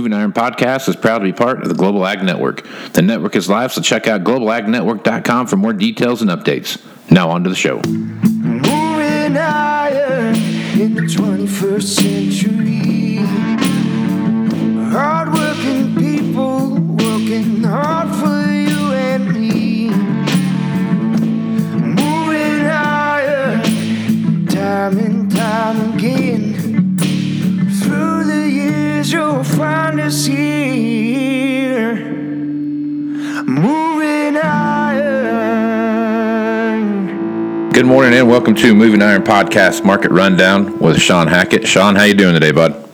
Moving Iron Podcast is proud to be part of the Global Ag Network. The network is live, so check out globalagnetwork.com for more details and updates. Now, on to the show. Moving iron in the 21st century. Hardworking you'll find us here. Moving iron. Good morning and welcome to Moving Iron Podcast Market Rundown with Shawn Hackett. Shawn, how you doing today, bud?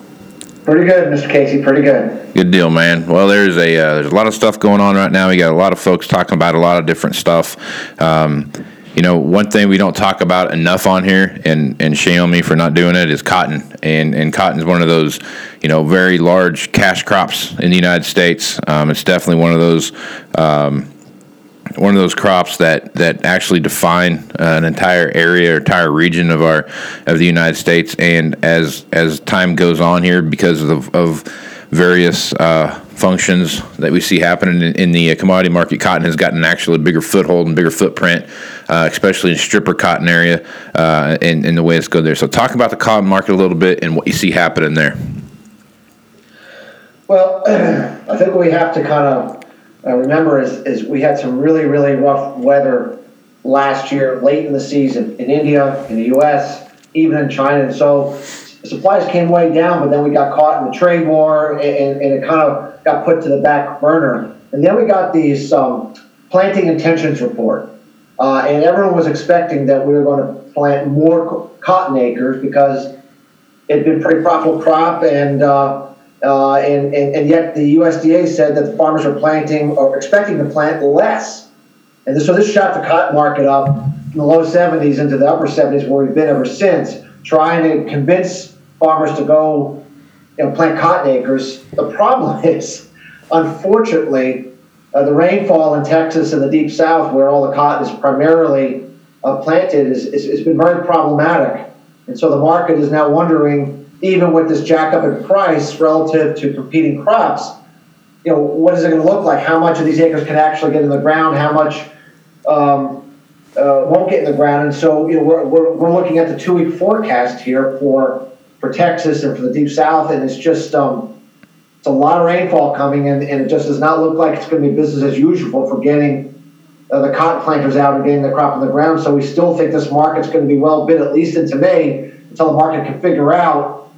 Pretty good, Mr. Casey. Pretty good. Good deal, man. Well, there's a uh, there's a lot of stuff going on right now. We got a lot of folks talking about a lot of different stuff. Um, you know, one thing we don't talk about enough on here, and and shame on me for not doing it, is cotton. And and cotton is one of those, you know, very large cash crops in the United States. Um, it's definitely one of those. Um, one of those crops that, that actually define uh, an entire area or entire region of our of the United States. And as as time goes on here, because of, of various uh, functions that we see happening in, in the commodity market, cotton has gotten actually a bigger foothold and bigger footprint, uh, especially in stripper cotton area, uh, and, and the way it's going there. So, talk about the cotton market a little bit and what you see happening there. Well, I think we have to kind of uh, remember is, is we had some really, really rough weather last year, late in the season, in India, in the U.S., even in China. And so supplies came way down, but then we got caught in the trade war, and, and it kind of got put to the back burner. And then we got these um, planting intentions report. Uh, and everyone was expecting that we were going to plant more cotton acres because it'd been a pretty profitable crop, and, uh, uh, and, and, and yet the USDA said that the farmers are planting or expecting to plant less. And so this shot the cotton market up from the low 70s into the upper 70s, where we've been ever since, trying to convince farmers to go you know, plant cotton acres. The problem is, unfortunately, uh, the rainfall in Texas and the deep south, where all the cotton is primarily uh, planted, is, is, has been very problematic. And so the market is now wondering, even with this jack up in price relative to competing crops, you know, what is it going to look like? How much of these acres can actually get in the ground? How much um, uh, won't get in the ground? And so, you know, we're, we're, we're looking at the two week forecast here for for Texas and for the deep south, and it's just um, it's a lot of rainfall coming, and, and it just does not look like it's going to be business as usual for getting uh, the cotton planters out and getting the crop in the ground. So we still think this market's going to be well bid at least into May until the market can figure out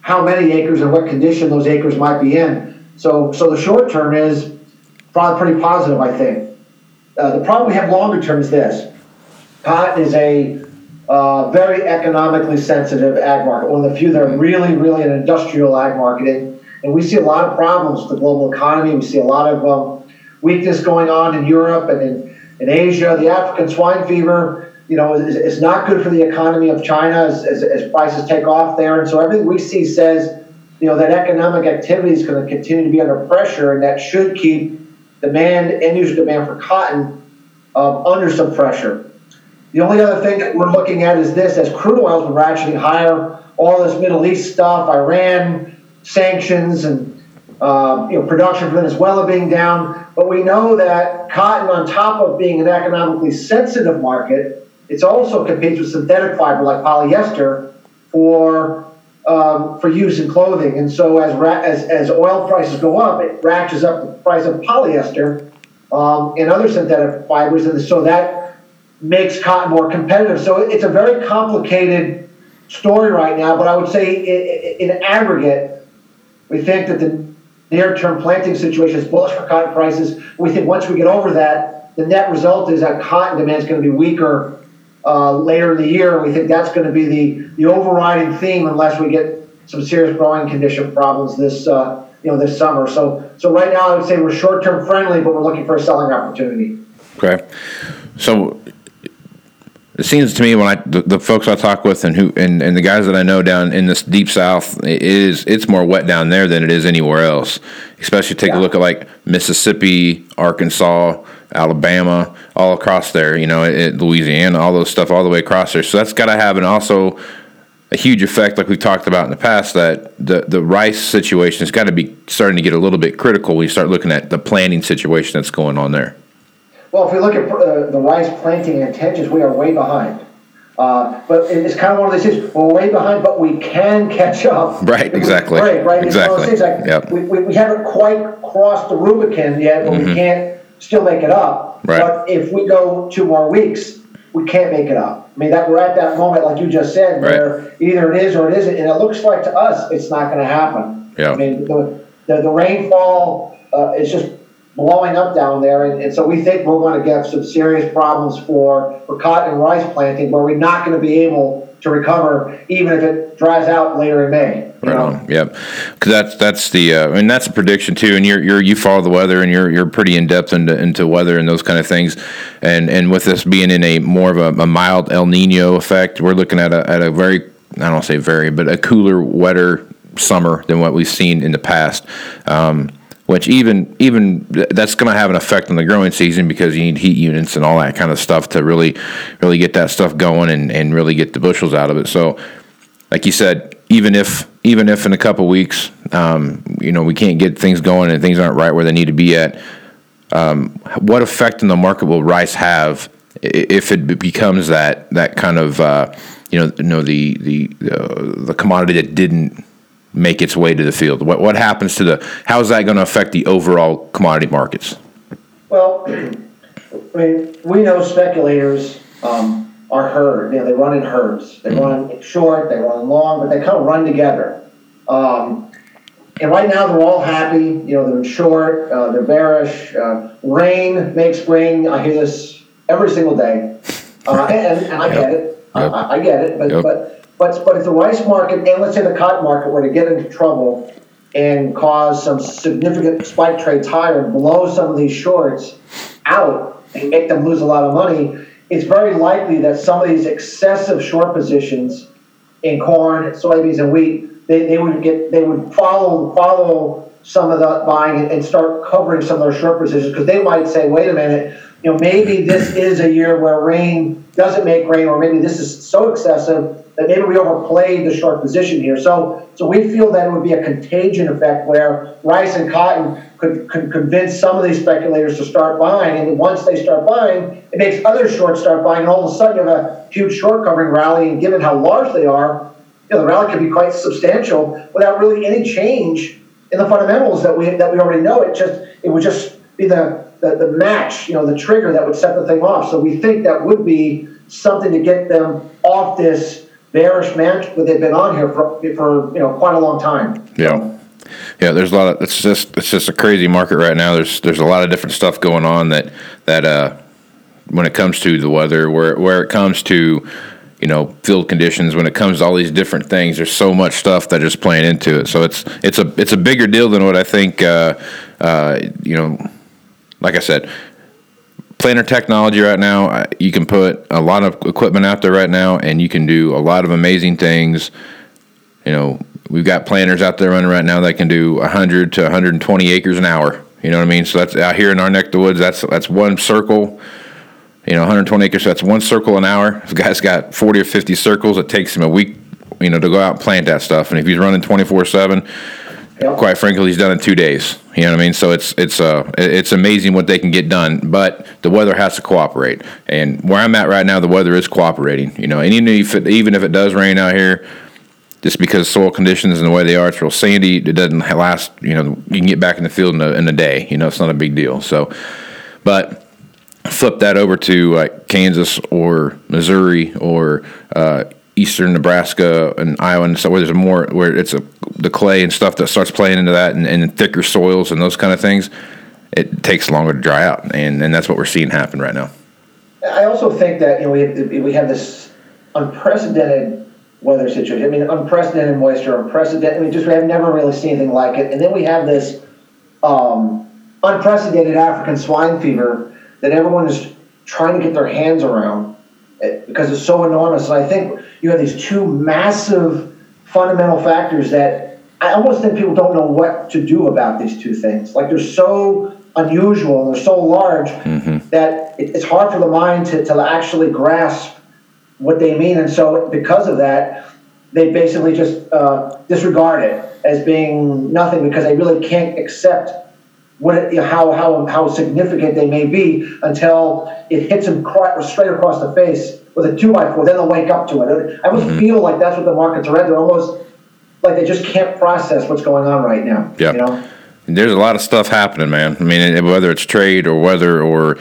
how many acres and what condition those acres might be in. So so the short term is probably pretty positive, I think. Uh, the problem we have longer term is this: cotton is a uh, very economically sensitive ag market, one of the few that are really, really an industrial ag market. And, and we see a lot of problems with the global economy. We see a lot of um, weakness going on in Europe and in, in Asia. The African swine fever, you know, is, is not good for the economy of China as, as, as prices take off there. And so everything we see says, you know, that economic activity is going to continue to be under pressure, and that should keep demand, end user demand for cotton, um, under some pressure. The only other thing that we're looking at is this: as crude oil's been ratcheting higher, all this Middle East stuff, Iran sanctions, and uh, you know production from Venezuela being down. But we know that cotton, on top of being an economically sensitive market, it's also competes with synthetic fiber like polyester for um, for use in clothing. And so as, ra- as as oil prices go up, it ratchets up the price of polyester um, and other synthetic fibers, and so that makes cotton more competitive. So it's a very complicated story right now, but I would say in, in aggregate, we think that the near-term planting situation is bullish for cotton prices. We think once we get over that, the net result is that cotton demand is going to be weaker uh, later in the year. We think that's going to be the, the overriding theme unless we get some serious growing condition problems this uh, you know this summer. So so right now I would say we're short-term friendly, but we're looking for a selling opportunity. Okay. So it seems to me when I the, the, folks I talk with and who and, and the guys that I know down in this deep south it is it's more wet down there than it is anywhere else. Especially take yeah. a look at like Mississippi, Arkansas, Alabama, all across there. You know, it, Louisiana, all those stuff all the way across there. So that's got to have and also a huge effect, like we've talked about in the past, that the, the rice situation has got to be starting to get a little bit critical when you start looking at the planting situation that's going on there. Well, if we look at uh, the rice planting intentions, we are way behind. Uh, but it's kind of one of those things. We're way behind, but we can catch up. Right, exactly. Right, right. Exactly. It's one of those things like Yep. we, we, we haven't quite crossed the Rubicon yet, but we can't still make it up. Mm-hmm. Right. But if we go two more weeks, we can't make it up. I mean, that we're at that moment, like you just said, where either it is or it isn't, and it looks like to us it's not going to happen. Yeah. I mean, the the, the rainfall uh, is just blowing up down there, and, and so we think we're going to get some serious problems for for cotton and rice planting, where we're not going to be able to recover, even if it dries out later in May. Right know? on. Yep. Because that's that's the uh, I mean that's a prediction too, and you're you're you follow the weather and you're you're pretty in depth into into weather and those kind of things, and and with this being in a more of a, a mild El Nino effect, we're looking at a at a very I don't say very, but a cooler, wetter summer than what we've seen in the past. Um, which even even that's going to have an effect on the growing season because you need heat units and all that kind of stuff to really really get that stuff going and, and really get the bushels out of it. So like you said, even if even if in a couple weeks, um, you know, we can't get things going and things aren't right where they need to be at, um, what effect in the market will rice have if it becomes that that kind of uh, you know you know the the uh, the commodity that didn't make its way to the field? What what happens to the how is that going to affect the overall commodity markets? Well, I mean, we know speculators um, are herd. You know, they run in herds. They run short, they run long, but they kind of run together. Um, and right now, they're all happy. You know, they're short, uh, they're bearish. Uh, rain makes spring. I hear this every single day, uh, and, and I get it. Yep. I, I get it. But Yep. but but but if the rice market and let's say the cotton market were to get into trouble and cause some significant spike trades higher and blow some of these shorts out and make them lose a lot of money, it's very likely that some of these excessive short positions in corn, soybeans, and wheat, they, they would get they would follow follow some of the buying and, start covering some of their short positions. Because they might say, wait a minute, you know, maybe this is a year where rain doesn't make rain, or maybe this is so excessive that maybe we overplayed the short position here. So, so we feel that it would be a contagion effect where rice and cotton could, could convince some of these speculators to start buying, and once they start buying, it makes other shorts start buying, and all of a sudden you have a huge short covering rally. And given how large they are, you know, the rally could be quite substantial without really any change in the fundamentals that we that we already know. It just it would just be the the, the match, you know, the trigger that would set the thing off. So we think that would be something to get them off this bearish match but they've been on here for, for you know quite a long time. Yeah. Yeah, there's a lot of it's just it's just a crazy market right now. There's there's a lot of different stuff going on that that uh when it comes to the weather, where where it comes to you know field conditions, when it comes to all these different things, there's so much stuff that is playing into it. So it's it's a it's a bigger deal than what I think. Uh, uh, you know, like I said, planner technology right now, you can put a lot of equipment out there right now, and you can do a lot of amazing things. You know, we've got planners out there running right now that can do 100 to 120 acres an hour. You know what I mean? So that's out here in our neck of the woods. That's that's one circle. You know, 120 acres. So that's one circle an hour. If a guy's got 40 or 50 circles, it takes him a week. You know, to go out and plant that stuff. And if he's running 24 seven, quite frankly, he's done in two days. You know what I mean? So it's it's uh it's amazing what they can get done, but the weather has to cooperate. And where I'm at right now, the weather is cooperating. You know, and even if it, even if it does rain out here, just because soil conditions and the way they are, it's real sandy. It doesn't last. You know, you can get back in the field in a, in a day. You know, it's not a big deal. So, but flip that over to like Kansas or Missouri or uh, eastern Nebraska and Iowa, and so where there's more where it's a the clay and stuff that starts playing into that, and, and thicker soils and those kind of things. It takes longer to dry out, and, and that's what we're seeing happen right now. I also think that you know we we have this unprecedented weather situation. I mean, unprecedented moisture, unprecedented. I mean, just we have never really seen anything like it. And then we have this um, unprecedented African swine fever that everyone is trying to get their hands around because it's so enormous. And I think you have these two massive fundamental factors that I almost think people don't know what to do about these two things. Like they're so unusual and they're so large that it, it's hard for the mind to, to actually grasp what they mean. And so, because of that, they basically just uh, disregard it as being nothing because they really can't accept what it, you know, how, how, how significant they may be until it hits them straight across the face with a two by four. Then they'll wake up to it. I almost mm-hmm. feel like that's what the markets are at. They're almost like they just can't process what's going on right now. Yep. You know? There's a lot of stuff happening, man. I mean, whether it's trade or weather or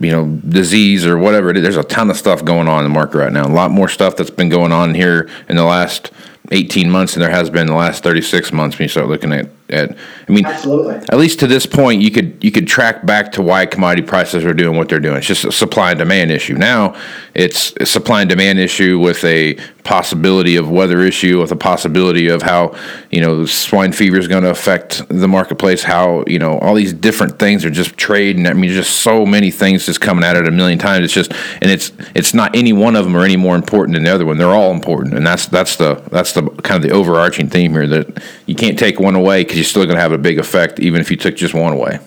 you know disease or whatever it is, there's a ton of stuff going on in the market right now. A lot more stuff that's been going on here in the last 18 months than there has been in the last 36 months when you start looking at, at I mean Absolutely. at least to this point you could you could track back to why commodity prices are doing what they're doing. It's just a supply and demand issue. Now it's a supply and demand issue with a possibility of weather issue, with a possibility of how you know swine fever is going to affect the marketplace. How you know all these different things are just trade, and I mean just so many things just coming at it a million times. It's just and it's it's not any one of them are any more important than the other one. They're all important, and that's that's the that's the kind of the overarching theme here that you can't take one away because you're still going to have a big effect even if you took just one away.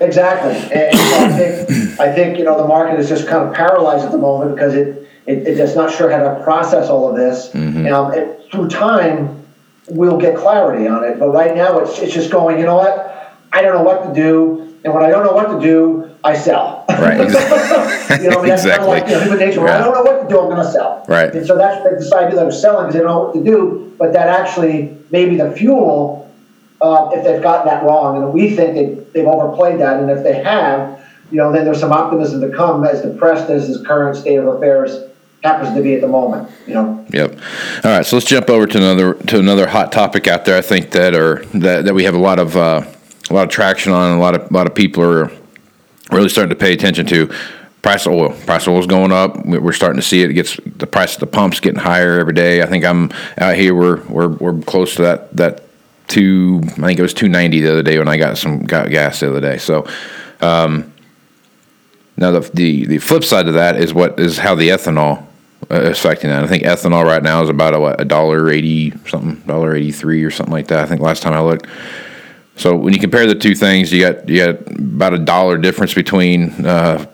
Exactly. And I think, I think, you know, the market is just kind of paralyzed at the moment because it, it, it's just not sure how to process all of this. Um, and through time, we'll get clarity on it. But right now, it's, it's just going, you know what? I don't know what to do. And when I don't know what to do, I sell. Right. you know, I mean, that's kind of Exactly. like you know, human nature. When I don't know what to do, I'm going to sell. Right. And so that's they decide that they're selling because they don't know what to do. But that actually maybe the fuel uh, if they've gotten that wrong, and we think they, they've overplayed that, and if they have, you know, then there's some optimism to come as depressed as this current state of affairs happens to be at the moment, you know. Yep. All right, so let's jump over to another to another hot topic out there. I think that are that, that we have a lot of uh, a lot of traction on. A lot of a lot of people are really starting to pay attention to. Price of oil. Price of oil is going up. We- We're starting to see it. It gets the price of the pumps getting higher every day. I think I'm out here. We're we're we're close to that that two. I think it was two ninety the other day when I got some got gas the other day. So. Um, now the, the the flip side of that is what is how the ethanol uh, affecting that. I think ethanol right now is about a what a dollar eighty something, dollar eighty three or something like that. I think last time I looked. So when you compare the two things, you got you got about a dollar difference between uh,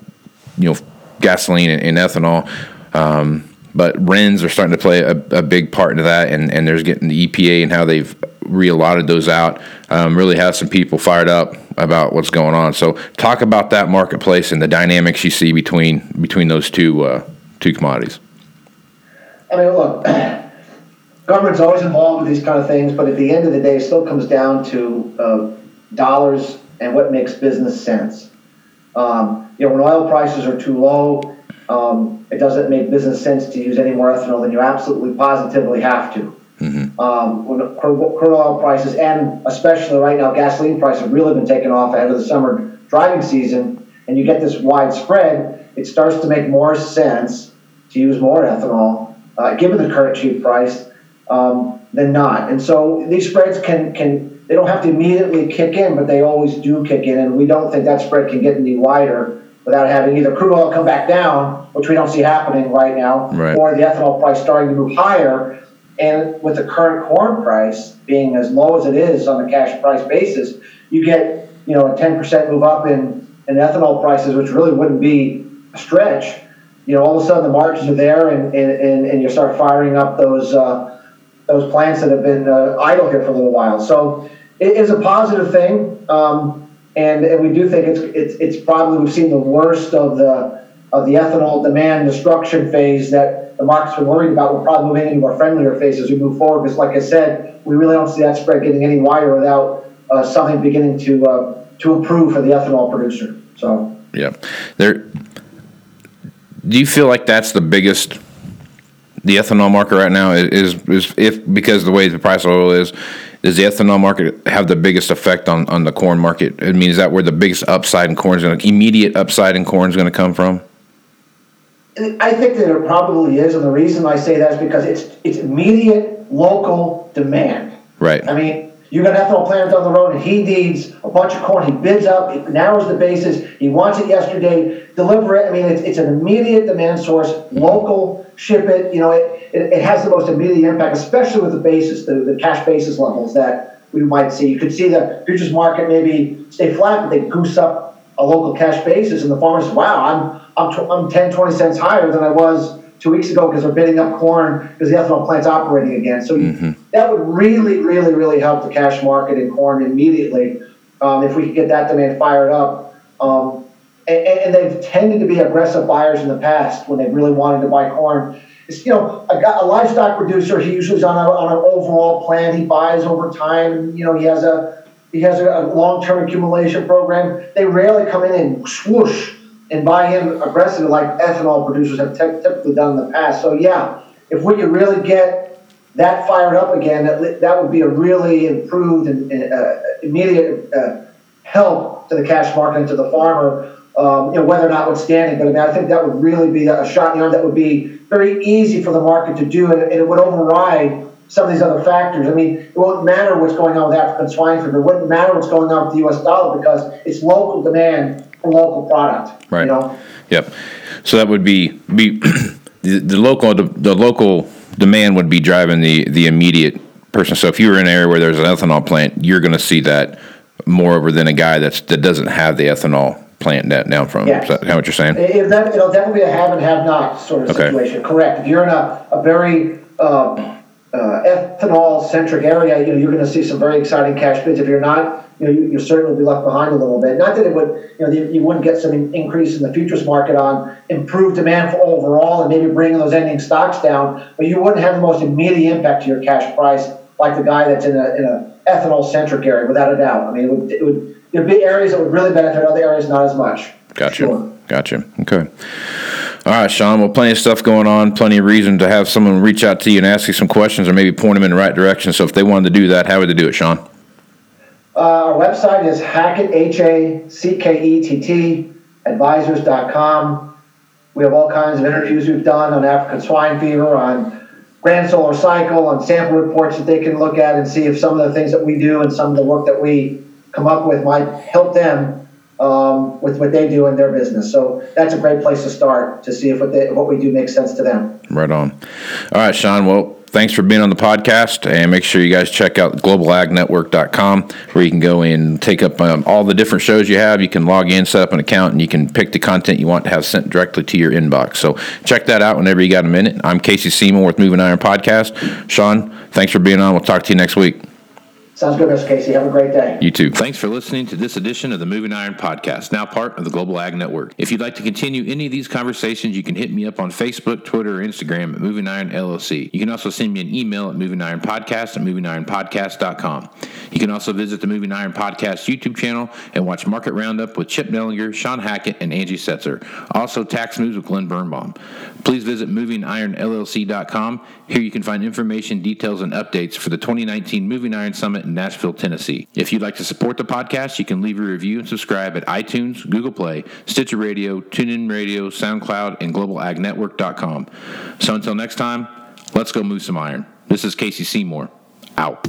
you know gasoline and, and ethanol. Um, but RINs are starting to play a, a big part into that, and, and there's getting the EPA and how they've reallotted those out. Um, really have some people fired up about what's going on. So talk about that marketplace and the dynamics you see between between those two uh, two commodities. I mean, look, government's always involved with these kind of things, but at the end of the day, it still comes down to uh, dollars and what makes business sense. Um, you know, when oil prices are too low, um, it doesn't make business sense to use any more ethanol than you absolutely positively have to. Um, when crude crude oil prices and especially right now gasoline prices have really been taken off ahead of the summer driving season, and you get this widespread, it starts to make more sense to use more ethanol, uh, given the current cheap price, um, than not. And so these spreads can can they don't have to immediately kick in, but they always do kick in, and we don't think that spread can get any wider without having either crude oil come back down, which we don't see happening right now, Right. or the ethanol price starting to move higher. And with the current corn price being as low as it is on a cash price basis, you get you know a 10% move up in, in ethanol prices, which really wouldn't be a stretch. You know, all of a sudden the margins are there, and, and, and, and you start firing up those uh, those plants that have been uh, idle here for a little while. So it is a positive thing, um, and and we do think it's it's it's probably we've seen the worst of the of the ethanol demand destruction phase that the market's been worried about. We're probably moving into a friendlier phase as we move forward. Because, like I said, we really don't see that spread getting any wider without uh, something beginning to uh, to improve for the ethanol producer. So. Yeah. There. Do you feel like that's the biggest, the ethanol market right now is is if because the way the price of oil is, does the ethanol market have the biggest effect on, on the corn market? I mean, is that where the biggest upside in corn is going to immediate upside in corn is going to come from? I think that it probably is, and the reason I say that is because it's it's immediate local demand. Right. I mean, you got ethanol plant on the road, and he needs a bunch of corn. He bids up, it narrows the basis. He wants it yesterday. Deliver it. I mean, it's, it's an immediate demand source. Local, ship it. You know, it, it, it has the most immediate impact, especially with the basis, the, the cash basis levels that we might see. You could see the futures market maybe stay flat, but they goose up a local cash basis, and the farmers, wow, I'm I'm, I'm 10, 20 cents higher than I was two weeks ago because they're bidding up corn because the ethanol plant's operating again. So mm-hmm. That would really, really, really help the cash market in corn immediately um, if we could get that demand fired up. Um, and, and they've tended to be aggressive buyers in the past when they really wanted to buy corn. It's, you know, a, a livestock producer, he usually is on, a, on an overall plan. He buys over time. You know, he has a he has a, a long-term accumulation program. They rarely come in and swoosh and buy in aggressively like ethanol producers have typically done in the past. So yeah, if we could really get that fired up again, that, that would be a really improved and uh, immediate uh, help to the cash market and to the farmer. Um, you know, weather notwithstanding, but I mean, I think that would really be a shot in the arm that would be very easy for the market to do, and, and it would override some of these other factors. I mean, it won't matter what's going on with African swine fever. It wouldn't matter what's going on with the U.S. dollar because it's local demand for local product. Right. You know? Yep. So that would be be the, the local the, the local demand would be driving the the immediate person. So if you were in an area where there's an ethanol plant, you're going to see that more over than a guy that's that doesn't have the ethanol plant that down from. Yes. Is that what you're saying? It, it'll def- it'll definitely be a have and have not sort of Okay. situation. Correct. If you're in a, a very um, uh, ethanol centric area, you know, you're going to see some very exciting cash bids. If you're not, you know, you, you certainly be left behind a little bit. Not that it would, you know, you, wouldn't get some increase in the futures market on improved demand for overall and maybe bringing those ending stocks down, but you wouldn't have the most immediate impact to your cash price like the guy that's in a in a ethanol centric area, without a doubt. I mean, it would, it would there'd be areas that would really benefit, other areas not as much. Gotcha. Sure. Gotcha. Okay. All right, Shawn. Well, plenty of stuff going on. Plenty of reason to have someone reach out to you and ask you some questions, or maybe point them in the right direction. So, if they wanted to do that, how would they do it, Shawn? Uh, our website is Hackett, H A C K E T T, advisors.com. We have all kinds of interviews we've done on African swine fever, on Grand Solar Cycle, on sample reports that they can look at and see if some of the things that we do and some of the work that we come up with might help them um, with what they do in their business. So that's a great place to start to see if what, they, what we do makes sense to them. Right on. All right, Shawn. Well, thanks for being on the podcast. And make sure you guys check out globalagnetwork.com where you can go and take up um, all the different shows you have. You can log in, set up an account, and you can pick the content you want to have sent directly to your inbox. So check that out whenever you got a minute. I'm Casey Seymour with Moving Iron Podcast. Shawn, thanks for being on. We'll talk to you next week. Sounds good, Mr. Casey. Have a great day. You too. Thanks for listening to this edition of the Moving Iron Podcast, now part of the Global Ag Network. If you'd like to continue any of these conversations, you can hit me up on Facebook, Twitter, or Instagram at Moving Iron LLC. You can also send me an email at Moving Iron Podcast at movingironpodcast.com. You can also visit the Moving Iron Podcast YouTube channel and watch Market Roundup with Chip Nellinger, Shawn Hackett, and Angie Setzer. Also, Tax News with Glenn Birnbaum. Please visit movingironllc.com. Here you can find information, details, and updates for the 2019 Moving Iron Summit Nashville, Tennessee. If you'd like to support the podcast, you can leave a review and subscribe at iTunes, Google Play, Stitcher Radio, TuneIn Radio, SoundCloud, and globalagnetwork.com. So until next time, let's go move some iron. This is Casey Seymour. Out.